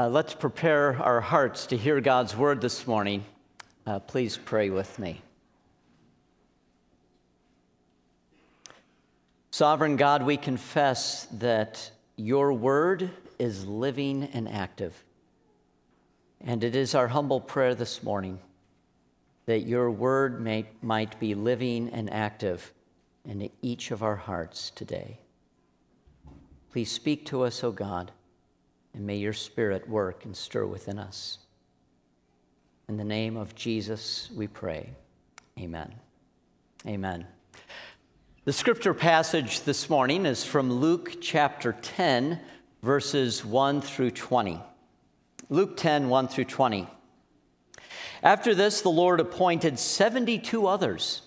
Uh, let's prepare our hearts to hear God's word this morning. Uh, please pray with me. Sovereign God, we confess that your word is living and active. And it is our humble prayer this morning that your word may, might be living and active in each of our hearts today. Please speak to us, O God, and may your spirit work and stir within us. In the name of Jesus, we pray. Amen. Amen. The scripture passage this morning is from Luke chapter 10, verses 1 through 20. Luke 10, 1 through 20. After this, the Lord appointed 72 others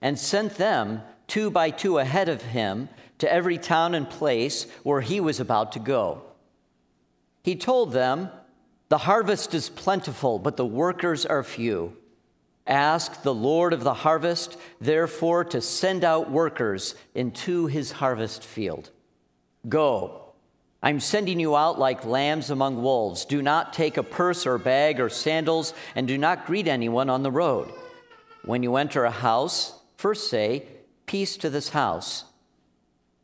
and sent them two by two ahead of him to every town and place where he was about to go. He told them, The harvest is plentiful, but the workers are few. Ask the Lord of the harvest, therefore, to send out workers into his harvest field. Go. I'm sending you out like lambs among wolves. Do not take a purse or bag or sandals, and do not greet anyone on the road. When you enter a house, first say, Peace to this house.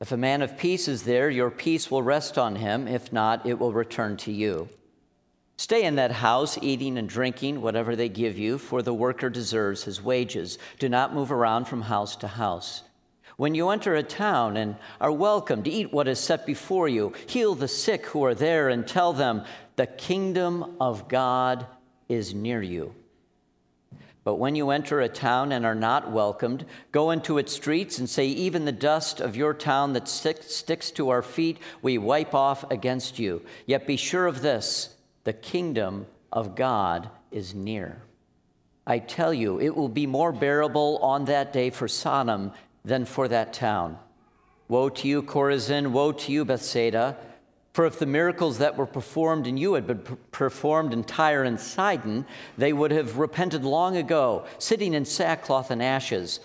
If a man of peace is there, your peace will rest on him. If not, it will return to you. Stay in that house, eating and drinking whatever they give you, for the worker deserves his wages. Do not move around from house to house. When you enter a town and are welcomed, eat what is set before you, heal the sick who are there and tell them, The kingdom of God is near you. But when you enter a town and are not welcomed, go into its streets and say, Even the dust of your town that sticks to our feet, we wipe off against you. Yet be sure of this the kingdom of God is near. I tell you, it will be more bearable on that day for Sodom than for that town. Woe to you, Chorazin! Woe to you, Bethsaida! For if the miracles that were performed in you had been performed in Tyre and Sidon, they would have repented long ago, sitting in sackcloth and ashes.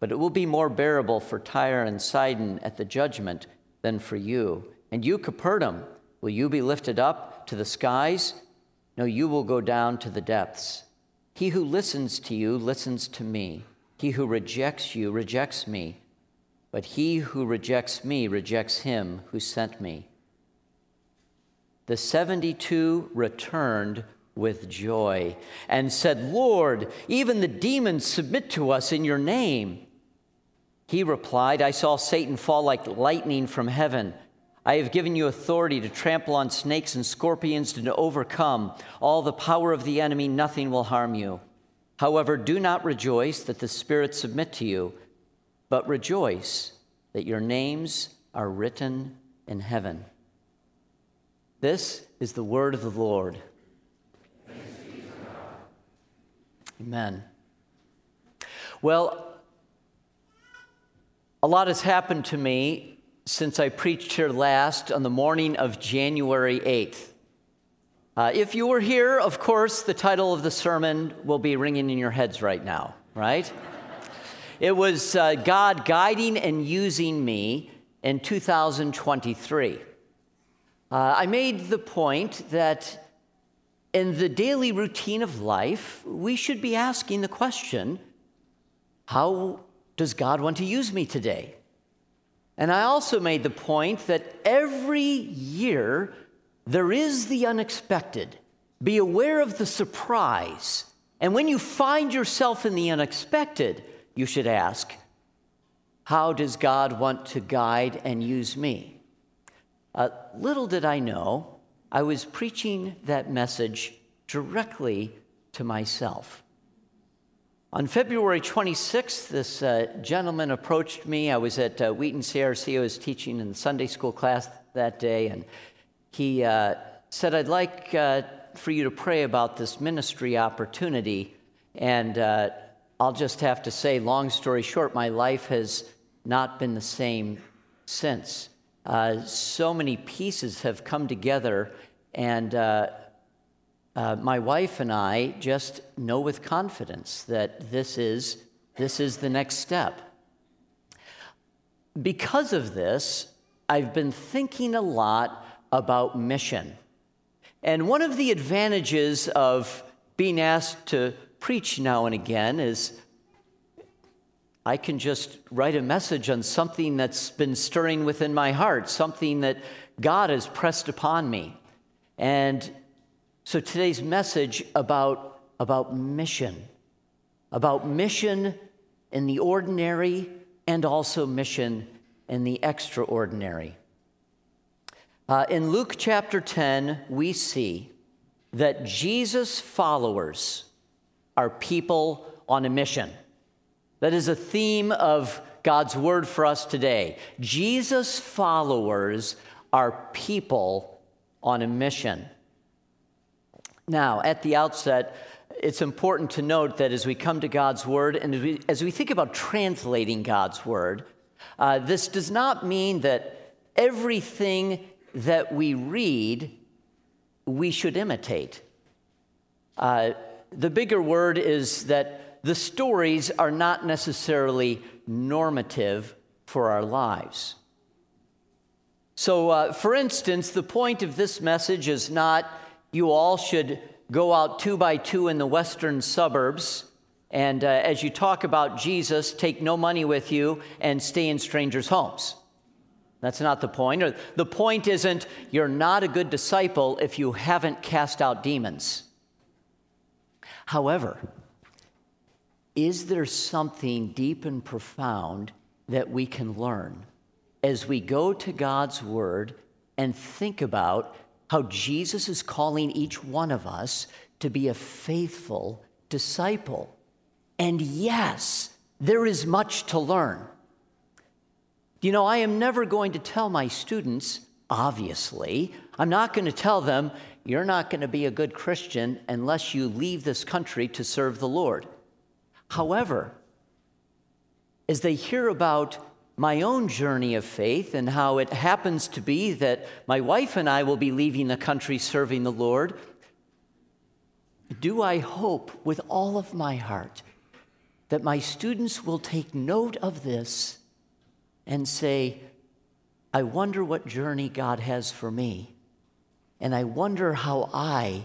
But it will be more bearable for Tyre and Sidon at the judgment than for you. And you, Capernaum, will you be lifted up? to the skies? No, you will go down to the depths. He who listens to you listens to me. He who rejects you rejects me. But he who rejects me rejects him who sent me. The 72 returned with joy and said, Lord, even the demons submit to us in your name. He replied, I saw Satan fall like lightning from heaven. I have given you authority to trample on snakes and scorpions and to overcome all the power of the enemy. Nothing will harm you. However, do not rejoice that the spirits submit to you, but rejoice that your names are written in heaven. This is the word of the Lord. Amen. Well, a lot has happened to me since I preached here last on the morning of January 8th. Uh, if you were here, of course, the title of the sermon will be ringing in your heads right now, right? it was uh, God guiding and using me in 2023. Uh, I made the point that in the daily routine of life, we should be asking the question how does God want to use me today? And I also made the point that every year there is the unexpected. Be aware of the surprise. And when you find yourself in the unexpected, you should ask, How does God want to guide and use me? Uh, little did I know, I was preaching that message directly to myself. On February 26th, this uh, gentleman approached me. I was at uh, Wheaton CRC. I was teaching in the Sunday school class that day, and he uh, said, I'd like uh, for you to pray about this ministry opportunity. And uh, I'll just have to say, long story short, my life has not been the same since. Uh, so many pieces have come together, and uh, my wife and I just know with confidence that this is, this is the next step. Because of this, I've been thinking a lot about mission. And one of the advantages of being asked to preach now and again is I can just write a message on something that's been stirring within my heart, something that God has pressed upon me. And so today's message about, about mission, about mission in the ordinary and also mission in the extraordinary. Uh, in Luke chapter 10, we see that Jesus' followers are people on a mission. That is a theme of God's word for us today. Jesus' followers are people on a mission. Now, at the outset, it's important to note that as we come to God's word and as we, as we think about translating God's word, uh, this does not mean that everything that we read we should imitate. Uh, the bigger word is that the stories are not necessarily normative for our lives. So, uh, for instance, the point of this message is not you all should go out two by two in the western suburbs and uh, as you talk about Jesus, take no money with you and stay in strangers' homes. That's not the point. The point isn't you're not a good disciple if you haven't cast out demons. However, is there something deep and profound that we can learn as we go to God's Word and think about how Jesus is calling each one of us to be a faithful disciple? And yes, there is much to learn. You know, I am never going to tell my students, obviously, I'm not going to tell them, you're not going to be a good Christian unless you leave this country to serve the Lord. However, as they hear about my own journey of faith and how it happens to be that my wife and I will be leaving the country serving the Lord, do I hope with all of my heart that my students will take note of this and say, I wonder what journey God has for me. And I wonder how I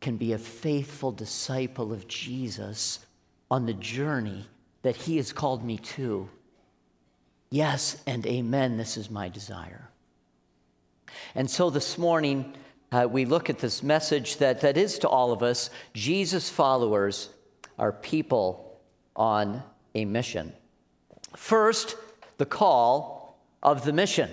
can be a faithful disciple of Jesus on the journey that He has called me to. Yes and amen, this is my desire. And so this morning, uh, we look at this message that, that is to all of us Jesus followers are people on a mission. First, the call of the mission.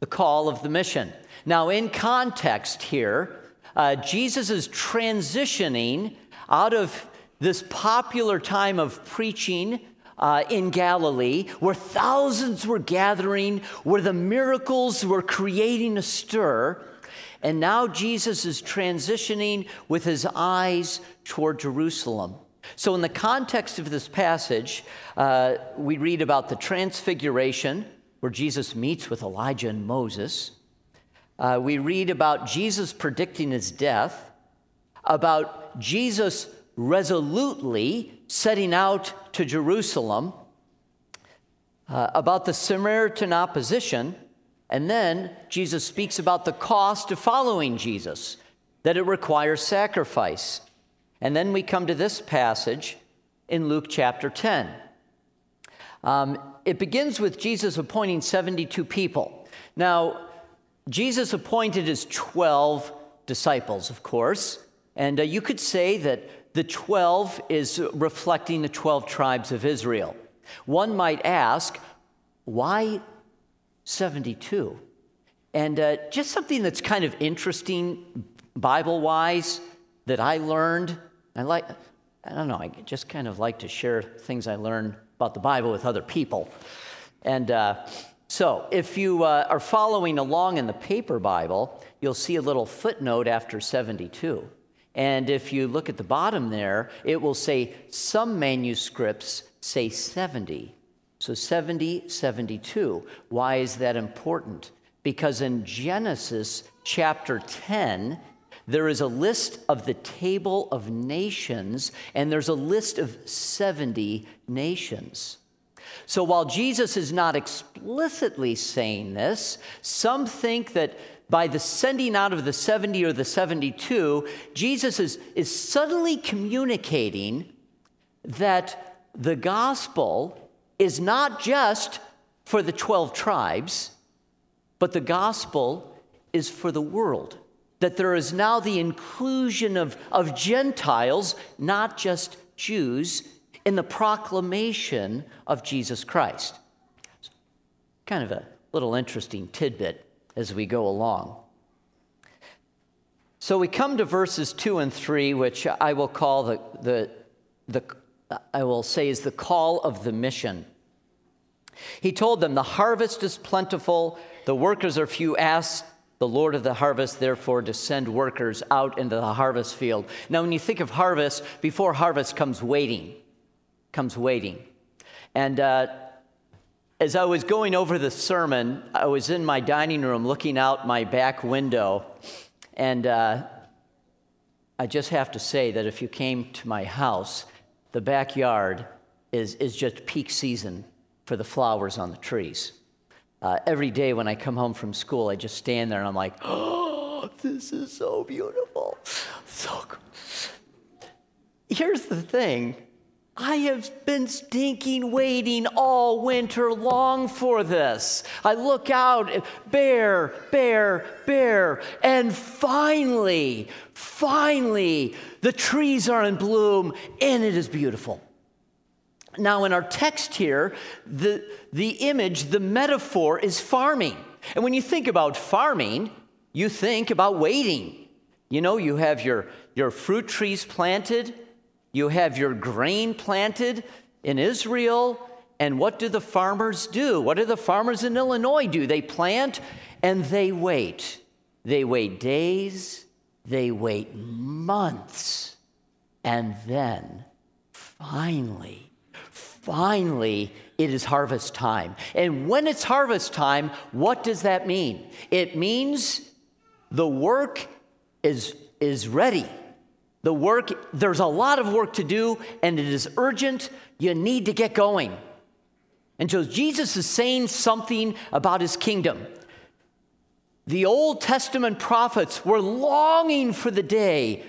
The call of the mission. Now, in context here, uh, Jesus is transitioning out of this popular time of preaching uh, in Galilee, where thousands were gathering, where the miracles were creating a stir. And now Jesus is transitioning with his eyes toward Jerusalem. So, in the context of this passage, uh, we read about the transfiguration, where Jesus meets with Elijah and Moses. Uh, we read about Jesus predicting his death, about Jesus resolutely setting out to Jerusalem, uh, about the Samaritan opposition, and then Jesus speaks about the cost of following Jesus, that it requires sacrifice. And then we come to this passage in Luke chapter 10. Um, it begins with Jesus appointing 72 people. Now, Jesus appointed his 12 disciples, of course, and uh, you could say that the 12 is reflecting the 12 tribes of Israel. One might ask, why 72? And uh, just something that's kind of interesting Bible wise that I learned I like, I don't know, I just kind of like to share things I learn about the Bible with other people. And uh, so, if you uh, are following along in the paper Bible, you'll see a little footnote after 72. And if you look at the bottom there, it will say some manuscripts say 70. So 70, 72. Why is that important? Because in Genesis chapter 10, there is a list of the table of nations, and there's a list of 70 nations. So while Jesus is not explicitly saying this, some think that by the sending out of the 70 or the 72, Jesus is, is suddenly communicating that the gospel is not just for the 12 tribes, but the gospel is for the world. That there is now the inclusion of, of Gentiles, not just Jews, in the proclamation of Jesus Christ. Kind of a little interesting tidbit as we go along. So we come to verses 2 and 3, which I will call the, the, the I will say is the call of the mission. He told them, The harvest is plentiful, the workers are few. Ask the Lord of the harvest, therefore, to send workers out into the harvest field. Now, when you think of harvest, before harvest comes waiting, comes waiting. And uh, as I was going over the sermon, I was in my dining room looking out my back window, and uh, I just have to say that if you came to my house, the backyard is, is just peak season for the flowers on the trees. Uh, every day when I come home from school, I just stand there and I'm like, oh, this is so beautiful. So good. Here's the thing I have been stinking waiting all winter long for this. I look out, bare, bare, bare, and finally, finally, the trees are in bloom and it is beautiful. Now, in our text here, the, the image, the metaphor is farming. And when you think about farming, you think about waiting. You know, you have your, your fruit trees planted, you have your grain planted in Israel. And what do the farmers do? What do the farmers in Illinois do? They plant and they wait. They wait days, they wait months, and then finally, finally, it is harvest time. And when it's harvest time, what does that mean? It means the work is, is ready. The work, there's a lot of work to do, and it is urgent. You need to get going. And so Jesus is saying something about his kingdom. The Old Testament prophets were longing for the day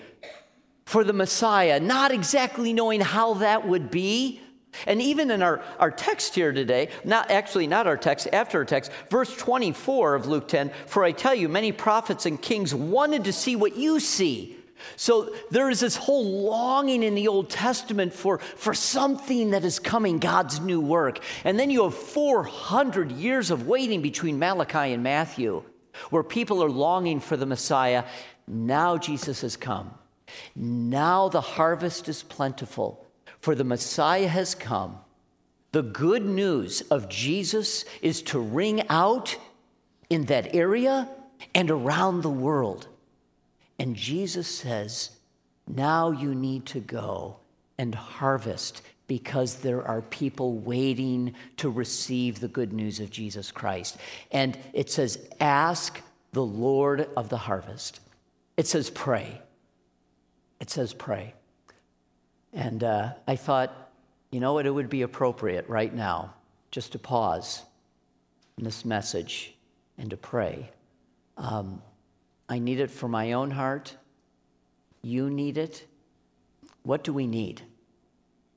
for the Messiah, not exactly knowing how that would be. And even in our, our text here today, not actually not our text, after our text, verse 24 of Luke 10, for I tell you, many prophets and kings wanted to see what you see. So there is this whole longing in the Old Testament for, for something that is coming, God's new work. And then you have 400 years of waiting between Malachi and Matthew, where people are longing for the Messiah. Now Jesus has come. Now the harvest is plentiful for the Messiah has come. The good news of Jesus is to ring out in that area and around the world. And Jesus says, now you need to go and harvest because there are people waiting to receive the good news of Jesus Christ. And it says, ask the Lord of the harvest. It says, pray. It says, pray. And uh, I thought, you know what, it would be appropriate right now just to pause in this message and to pray. Um, I need it for my own heart. You need it. What do we need?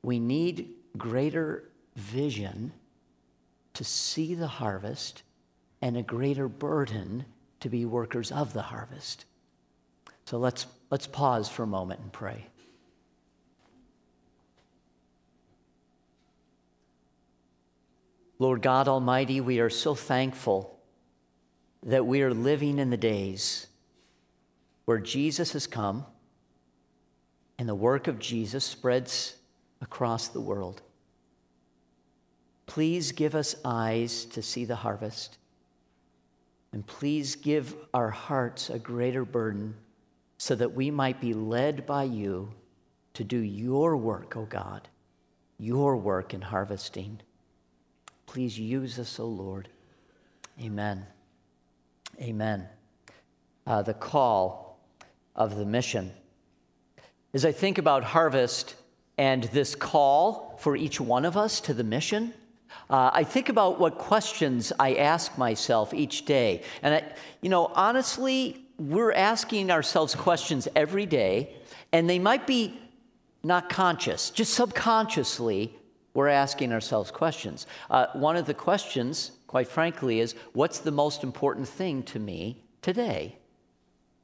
We need greater vision to see the harvest and a greater burden to be workers of the harvest. So let's, let's pause for a moment and pray. Lord God Almighty, we are so thankful that we are living in the days where Jesus has come and the work of Jesus spreads across the world. Please give us eyes to see the harvest. And please give our hearts a greater burden so that we might be led by you to do your work, O oh God, your work in harvesting. Please use us, O oh Lord. Amen. Amen. Uh, the call of the mission. As I think about harvest and this call for each one of us to the mission, Uh, I think about what questions I ask myself each day. And, I, you know, honestly, we're asking ourselves questions every day, and they might be not conscious, just subconsciously, we're asking ourselves questions. Uh, one of the questions, quite frankly, is what's the most important thing to me today?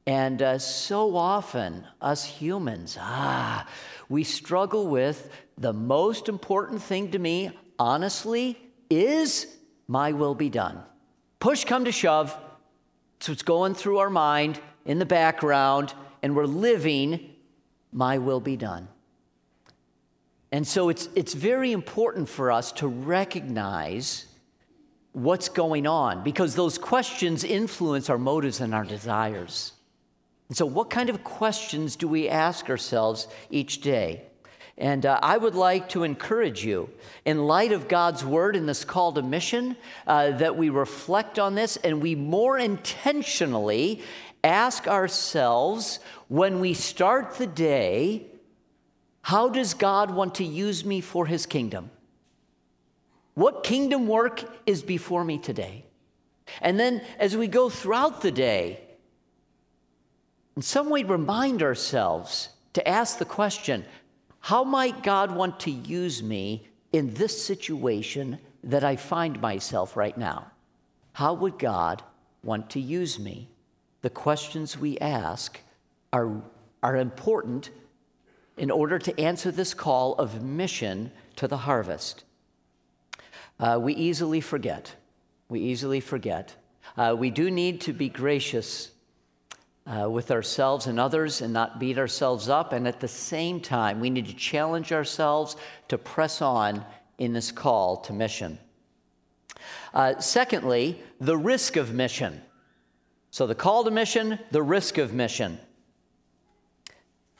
And uh, so often, us humans, ah, we struggle with the most important thing to me, honestly, is my will be done. Push come to shove, so it's going through our mind in the background, and we're living, my will be done. And so it's, it's very important for us to recognize what's going on because those questions influence our motives and our desires. And so, what kind of questions do we ask ourselves each day? And uh, I would like to encourage you, in light of God's word in this call to mission, uh, that we reflect on this and we more intentionally ask ourselves when we start the day, how does God want to use me for his kingdom? What kingdom work is before me today? And then as we go throughout the day, in some way remind ourselves to ask the question how might God want to use me in this situation that I find myself right now? How would God want to use me? The questions we ask are, are important in order to answer this call of mission to the harvest. Uh, we easily forget. We easily forget. Uh, we do need to be gracious uh, with ourselves and others and not beat ourselves up. And at the same time, we need to challenge ourselves to press on in this call to mission. Uh, secondly, the risk of mission. So, the call to mission, the risk of mission.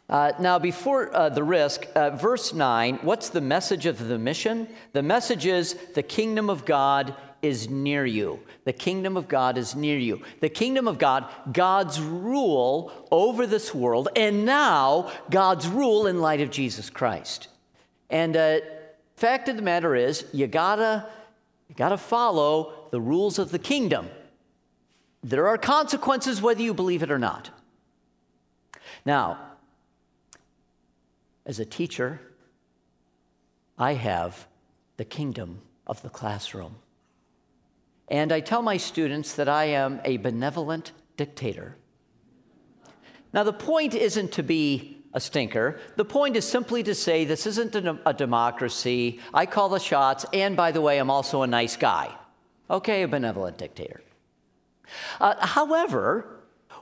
Uh, now, before uh, the risk, uh, verse 9, what's the message of the mission? The message is the kingdom of God is near you. The kingdom of God is near you. The kingdom of God, God's rule over this world, and now God's rule in light of Jesus Christ. And uh, fact of the matter is, you gotta, you gotta follow the rules of the kingdom. There are consequences whether you believe it or not. Now, as a teacher, I have the kingdom of the classroom. And I tell my students that I am a benevolent dictator. Now, the point isn't to be a stinker. The point is simply to say this isn't a, democracy. I call the shots, and by the way, I'm also a nice guy. Okay, a benevolent dictator. Uh, however,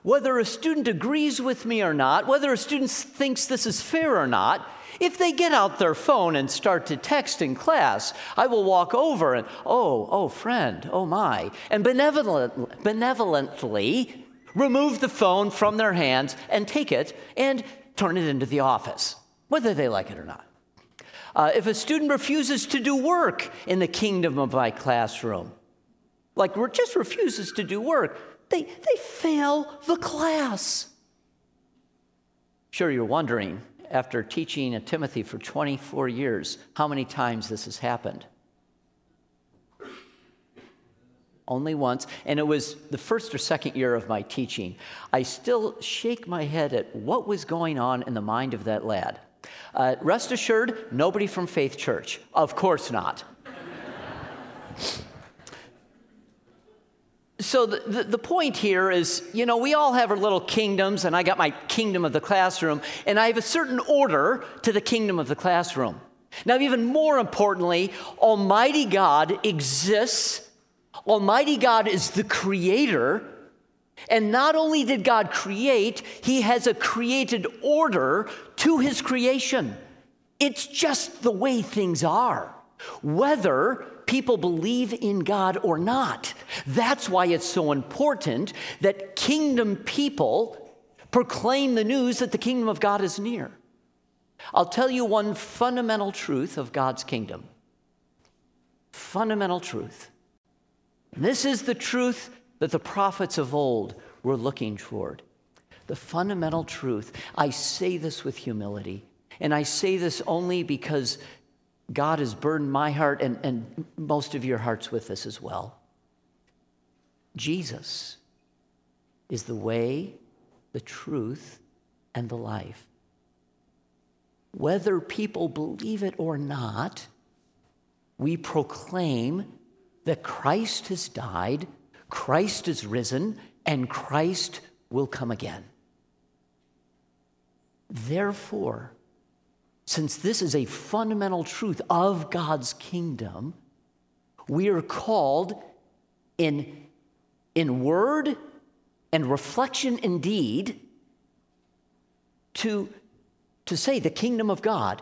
whether a student agrees with me or not, whether a student thinks this is fair or not, if they get out their phone and start to text in class, I will walk over and, oh, oh, friend, oh my, and benevolent, benevolently remove the phone from their hands and take it and turn it into the office, whether they like it or not. Uh, if a student refuses to do work in the kingdom of my classroom, like just refuses to do work, they, they fail the class. Sure, you're wondering, after teaching Timothy for 24 years, how many times this has happened. Only once, and it was the first or second year of my teaching. I still shake my head at what was going on in the mind of that lad. Uh, rest assured, nobody from Faith Church. Of course not. So the, the, the, point here is you know we all have our little kingdoms and i got my kingdom of the classroom and i have a certain order to the kingdom of the classroom. Now even more importantly almighty god exists. Almighty god is the creator and not only did god create he has a created order to his creation. It's just the way things are. Whether people believe in God or not. That's why it's so important that kingdom people proclaim the news that the kingdom of God is near. I'll tell you one fundamental truth of God's kingdom. Fundamental truth. this is the truth that the prophets of old were looking toward. The fundamental truth. I say this with humility, and I say this only because God has burdened my heart and, and most of your hearts with this as well. Jesus is the way, the truth, and the life. Whether people believe it or not, we proclaim that Christ has died, Christ is risen, and Christ will come again. Therefore, since this is a fundamental truth of God's kingdom, we are called in, in word and reflection indeed to, to say the kingdom of God,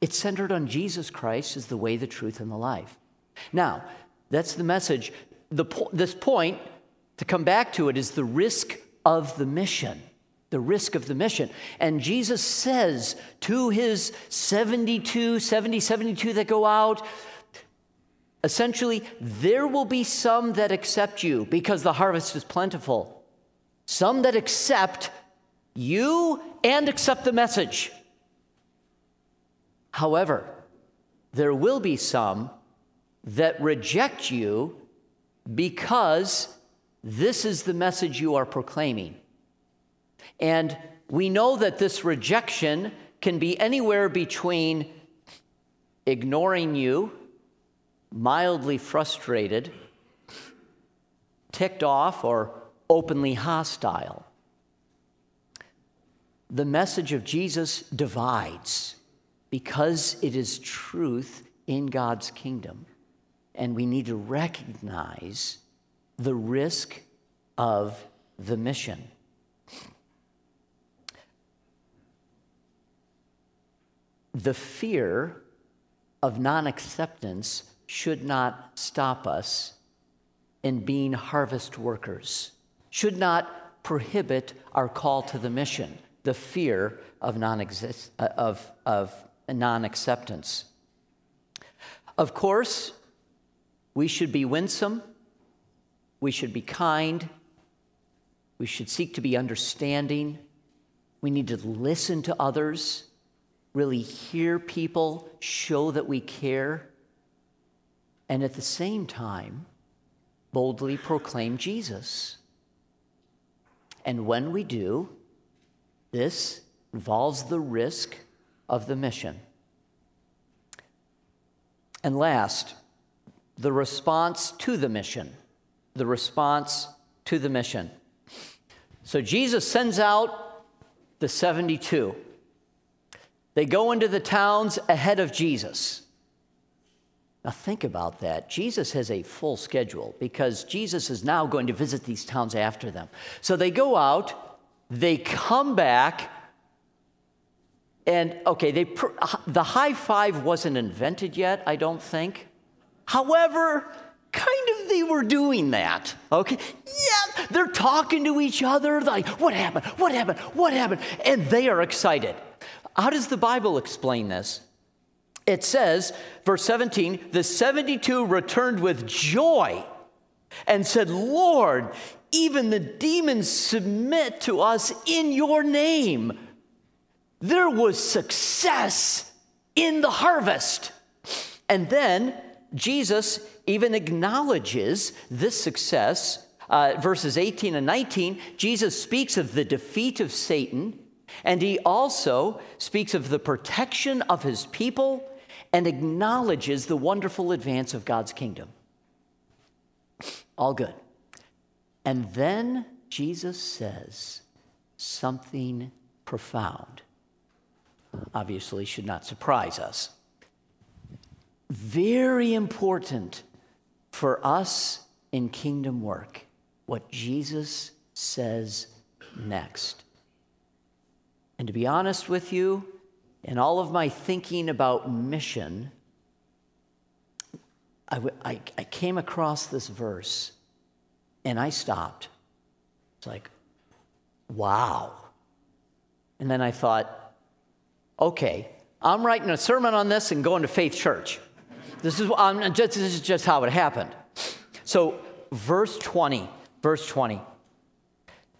it's centered on Jesus Christ as the way, the truth, and the life. Now, that's the message. The, this point, to come back to it, is the risk of the mission. The risk of the mission. And Jesus says to his 72, 70, 72 that go out, essentially, there will be some that accept you because the harvest is plentiful. Some that accept you and accept the message. However, there will be some that reject you because this is the message you are proclaiming. And we know that this rejection can be anywhere between ignoring you, mildly frustrated, ticked off, or openly hostile. The message of Jesus divides because it is truth in God's kingdom. And we need to recognize the risk of the mission. The fear of non acceptance should not stop us in being harvest workers, should not prohibit our call to the mission, the fear of non uh, of, of non acceptance. Of course, we should be winsome, we should be kind, we should seek to be understanding, we need to listen to others, really hear people, show that we care, and at the same time, boldly proclaim Jesus. And when we do, this involves the risk of the mission. And last, the response to the mission. The response to the mission. So Jesus sends out the 72. They go into the towns ahead of Jesus. Now, think about that. Jesus has a full schedule because Jesus is now going to visit these towns after them. So they go out, they come back, and okay, they, the high five wasn't invented yet, I don't think. However, kind of they were doing that. Okay? Yeah, they're talking to each other, like, what happened? What happened? What happened? And they are excited. How does the Bible explain this? It says, verse 17, the 72 returned with joy and said, Lord, even the demons submit to us in your name there was success in the harvest. And then Jesus even acknowledges this success. Uh, verses 18 and 19, Jesus speaks of the defeat of Satan, and he also speaks of the protection of his people and acknowledges the wonderful advance of God's kingdom. All good. And then Jesus says something profound obviously should not surprise us. Very important for us in kingdom work, what Jesus says next. And to be honest with you, in all of my thinking about mission, I, I, I came across this verse and I stopped. It's like, wow. And then I thought, okay, I'm writing a sermon on this and going to Faith Church. This is, just, this is just how it happened. So, verse 20, verse 20.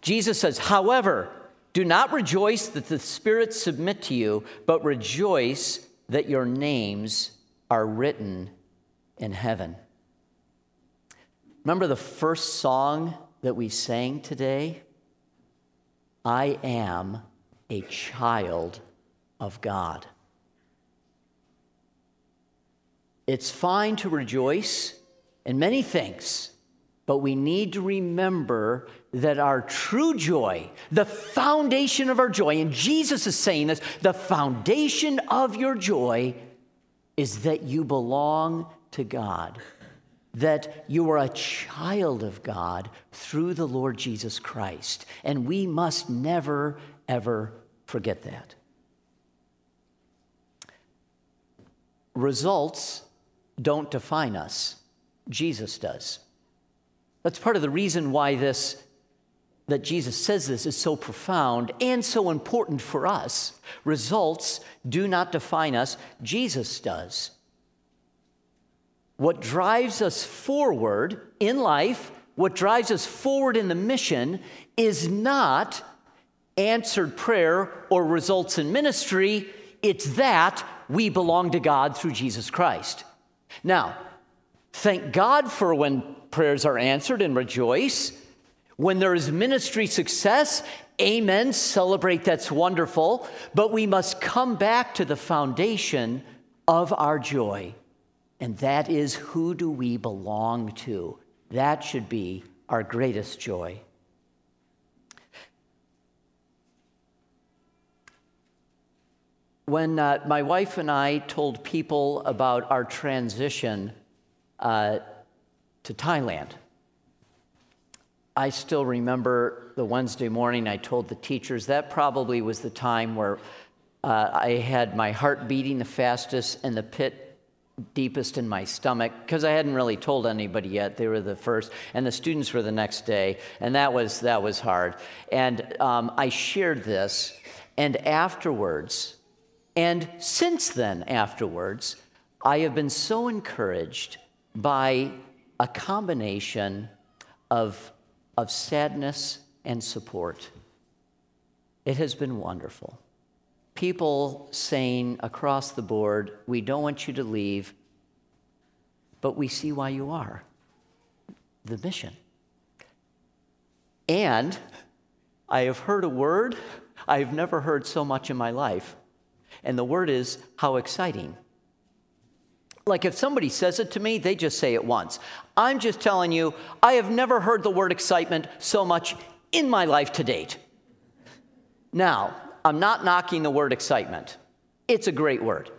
Jesus says, however, do not rejoice that the spirits submit to you, but rejoice that your names are written in heaven. Remember the first song that we sang today? I am a child of God. It's fine to rejoice in many things, but we need to remember that our true joy, the foundation of our joy, and Jesus is saying this the foundation of your joy is that you belong to God, that you are a child of God through the Lord Jesus Christ. And we must never, ever forget that. Results don't define us, Jesus does. That's part of the reason why this that Jesus says this is so profound and so important for us. Results do not define us, Jesus does. What drives us forward in life, what drives us forward in the mission, is not answered prayer or results in ministry. It's that we belong to God through Jesus Christ. Now, thank God for when prayers are answered and rejoice. When there is ministry success, amen, celebrate, that's wonderful. But we must come back to the foundation of our joy, and that is who do we belong to? That should be our greatest joy. When uh, my wife and I told people about our transition uh, to Thailand, I still remember the Wednesday morning I told the teachers that probably was the time where uh, I had my heart beating the fastest and the pit deepest in my stomach because I hadn't really told anybody yet. They were the first, and the students were the next day, and that was that was hard. And um, I shared this, and afterwards, and since then, afterwards, I have been so encouraged by a combination of of sadness and support. It has been wonderful. People saying across the board, We don't want you to leave, but we see why you are the mission. And I have heard a word I've never heard so much in my life, and the word is how exciting. Like if somebody says it to me, they just say it once. I'm just telling you, I have never heard the word excitement so much in my life to date. Now, I'm not knocking the word excitement, it's a great word.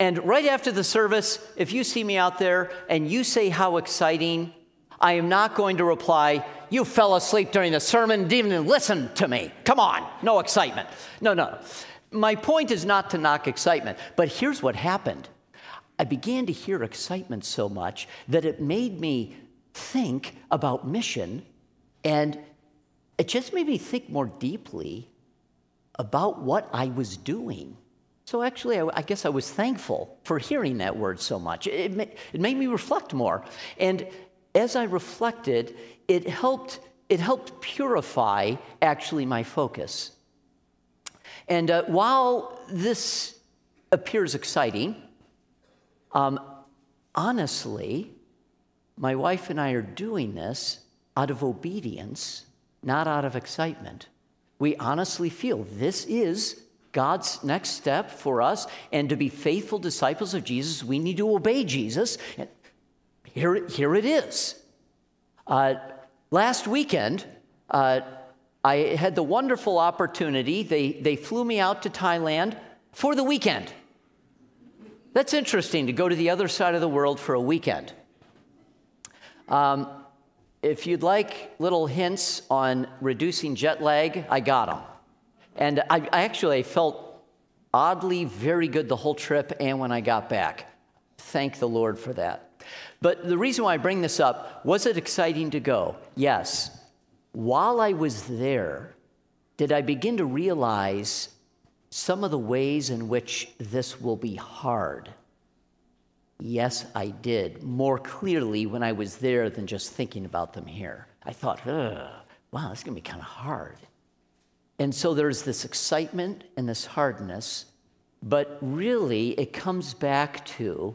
And right after the service, if you see me out there and you say how exciting, I am not going to reply, You fell asleep during the sermon, didn't even listen to me. Come on, no excitement. No, no. My point is not to knock excitement, but here's what happened I began to hear excitement so much that it made me think about mission and it just made me think more deeply about what I was doing. So actually, I, I guess I was thankful for hearing that word so much. It, it, it made me reflect more. And as I reflected, it helped, it helped purify actually my focus. And uh, while this appears exciting, um, honestly, my wife and I are doing this out of obedience, not out of excitement. We honestly feel this is God's next step for us, and to be faithful disciples of Jesus, we need to obey Jesus. And here, here it is. Uh, last weekend, uh, I had the wonderful opportunity. They, they flew me out to Thailand for the weekend. That's interesting to go to the other side of the world for a weekend. Um, if you'd like little hints on reducing jet lag, I got them. And I, I actually felt oddly very good the whole trip and when I got back. Thank the Lord for that. But the reason why I bring this up was it exciting to go? Yes. While I was there, did I begin to realize some of the ways in which this will be hard. Yes, I did, more clearly when I was there than just thinking about them here. I thought, wow, this is going to be kind of hard. And so there's this excitement and this hardness, But really, it comes back to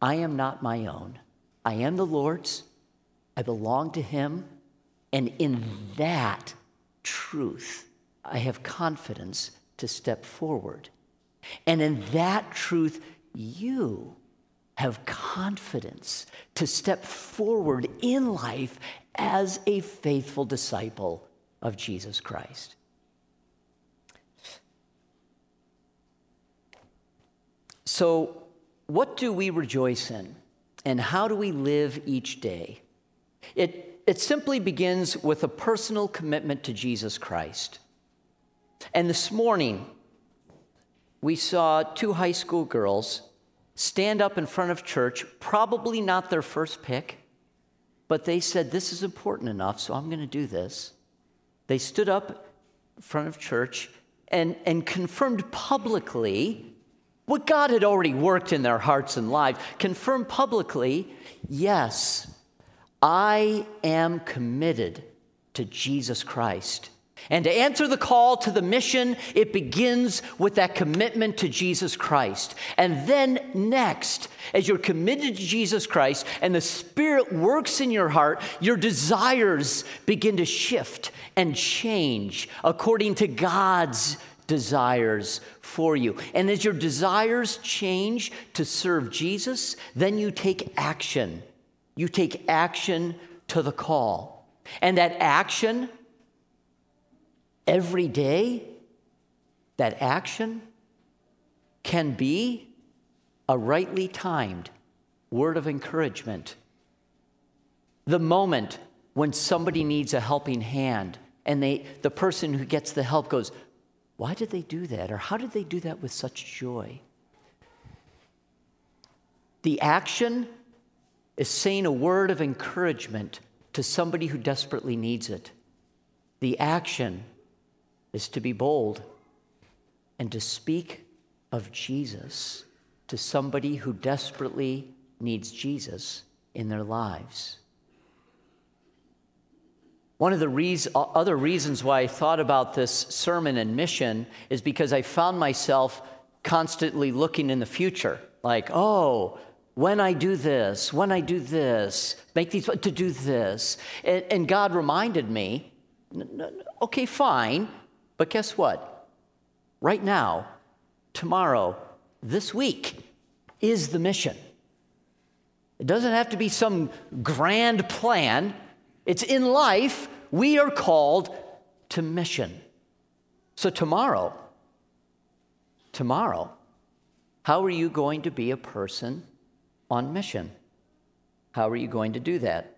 I am not my own. I am the Lord's. I belong to Him. And in that truth, I have confidence to step forward. And in that truth, you have confidence to step forward in life as a faithful disciple of Jesus Christ. So, what do we rejoice in? And how do we live each day? It, it simply begins with a personal commitment to Jesus Christ. And this morning, we saw two high school girls stand up in front of church, probably not their first pick, but they said, This is important enough, so I'm going to do this. They stood up in front of church and, and confirmed publicly what God had already worked in their hearts and lives, confirmed publicly yes, I am committed to Jesus Christ. And to answer the call to the mission, it begins with that commitment to Jesus Christ. And then, next, as you're committed to Jesus Christ and the Spirit works in your heart, your desires begin to shift and change according to God's desires for you. And as your desires change to serve Jesus, then you take action. You take action to the call. And that action, every day, that action can be a rightly timed word of encouragement. The moment when somebody needs a helping hand and they, the person who gets the help goes, why did they do that? Or how did they do that with such joy? The action is saying a word of encouragement to somebody who desperately needs it. The action is to be bold and to speak of Jesus to somebody who desperately needs Jesus in their lives. One of the reason, other reasons why I thought about this sermon and mission is because I found myself constantly looking in the future. Like, oh, when I do this, when I do this, make these, to do this. And, and God reminded me, okay, fine, but guess what? Right now, tomorrow, this week is the mission. It doesn't have to be some grand plan. It's in life, we are called to mission. So, tomorrow, tomorrow, how are you going to be a person on mission? How are you going to do that?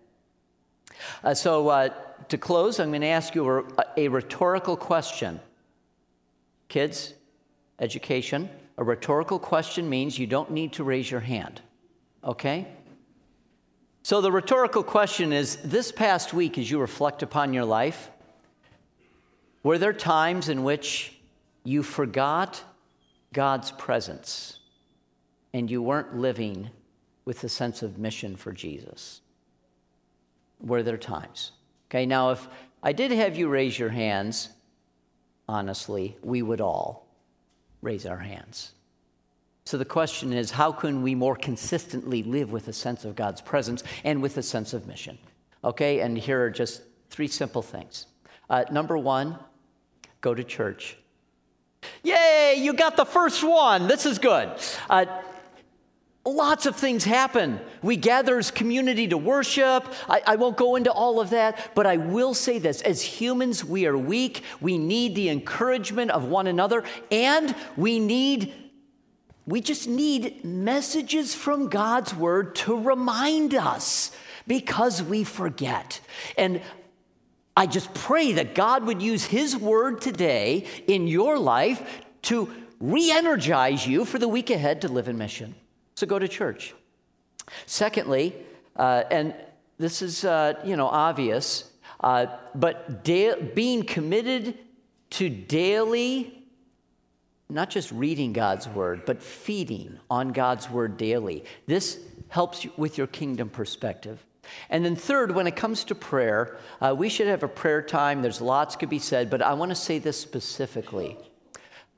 Uh, so, uh, to close, I'm going to ask you a, a rhetorical question. Kids, education, a rhetorical question means you don't need to raise your hand, okay? So, the rhetorical question is this past week, as you reflect upon your life, were there times in which you forgot God's presence and you weren't living with a sense of mission for Jesus? Were there times? Okay, now if I did have you raise your hands, honestly, we would all raise our hands. So the question is how can we more consistently live with a sense of God's presence and with a sense of mission? Okay, and here are just three simple things. Uh, number one, go to church. Yay, you got the first one. This is good. Uh, Lots of things happen. We gather as community to worship. I, I, won't go into all of that, but I will say this as humans, we are weak. We need the encouragement of one another, and we need we just need messages from God's word to remind us because we forget. And I just pray that God would use his word today in your life to re energize you for the week ahead to live in mission. So go to church. Secondly, uh, and this is, uh, you know, obvious, uh, but da- being committed to daily not just reading God's word, but feeding on God's word daily. This helps you with your kingdom perspective. And then, third, when it comes to prayer, uh, we should have a prayer time. There's lots could be said, but I want to say this specifically.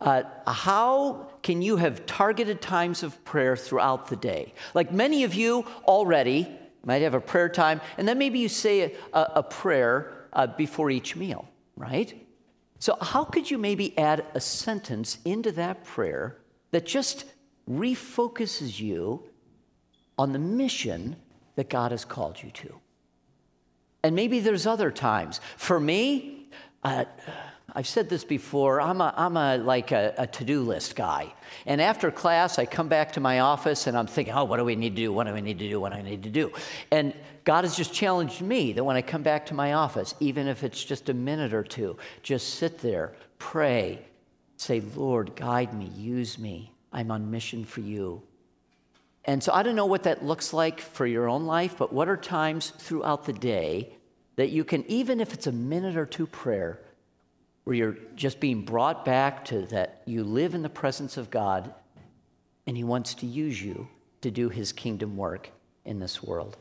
Uh, how can you have targeted times of prayer throughout the day? Like many of you already might have a prayer time, and then maybe you say a, a prayer uh, before each meal, right? So, how could you maybe add a sentence into that prayer that just refocuses you on the mission that God has called you to? And maybe there's other times. For me, uh, I've said this before. I'm a, I'm a like a, a to-do list guy. And after class, I come back to my office and I'm thinking, oh, what do we need to do? What do we need to do? What do I need to do? And God has just challenged me that when I come back to my office, even if it's just a minute or two, just sit there, pray, say, Lord, guide me, use me. I'm on mission for you. And so I don't know what that looks like for your own life, but what are times throughout the day that you can, even if it's a minute or two prayer, where you're just being brought back to that you live in the presence of God and He wants to use you to do His kingdom work in this world.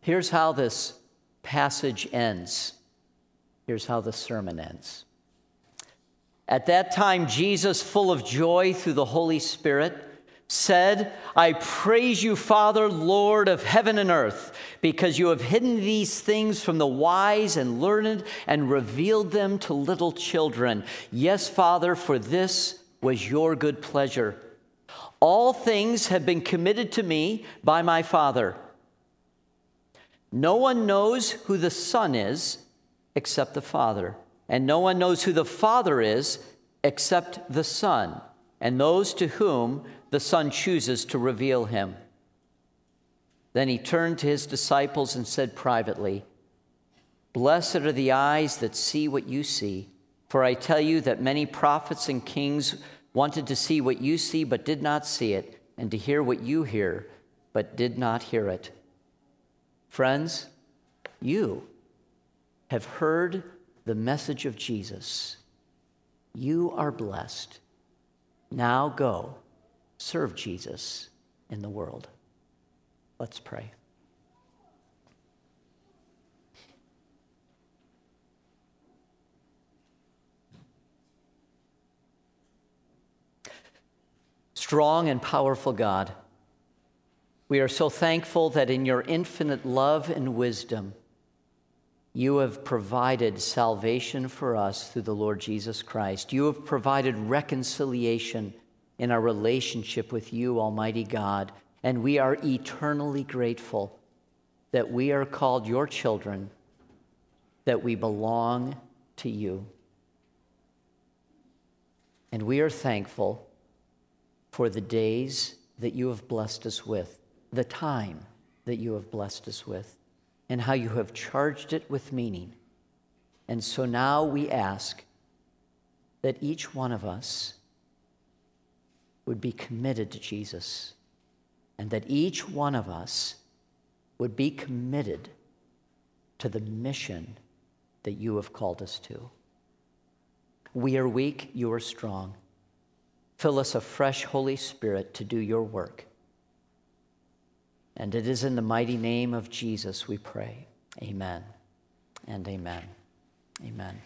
Here's how this passage ends. Here's how the sermon ends. At that time, Jesus, full of joy through the Holy Spirit, said, I praise you, Father, Lord of heaven and earth, because you have hidden these things from the wise and learned and revealed them to little children. Yes, Father, for this was your good pleasure. All things have been committed to me by my Father. No one knows who the Son is except the Father, and no one knows who the Father is except the Son, and those to whom the Son chooses to reveal him. Then he turned to his disciples and said privately, Blessed are the eyes that see what you see. For I tell you that many prophets and kings wanted to see what you see, but did not see it, and to hear what you hear, but did not hear it. Friends, you have heard the message of Jesus. You are blessed. Now go serve Jesus in the world. Let's pray. Strong and powerful God, we are so thankful that in your infinite love and wisdom, you have provided salvation for us through the Lord Jesus Christ. You have provided reconciliation in our relationship with you, Almighty God. And we are eternally grateful that we are called your children, that we belong to you. And we are thankful for the days that you have blessed us with, the time that you have blessed us with, and how you have charged it with meaning. And so now we ask that each one of us would be committed to Jesus and that each one of us would be committed to the mission that you have called us to. We are weak, you are strong. Fill us a fresh Holy Spirit to do your work. And it is in the mighty name of Jesus we pray. Amen and amen. Amen.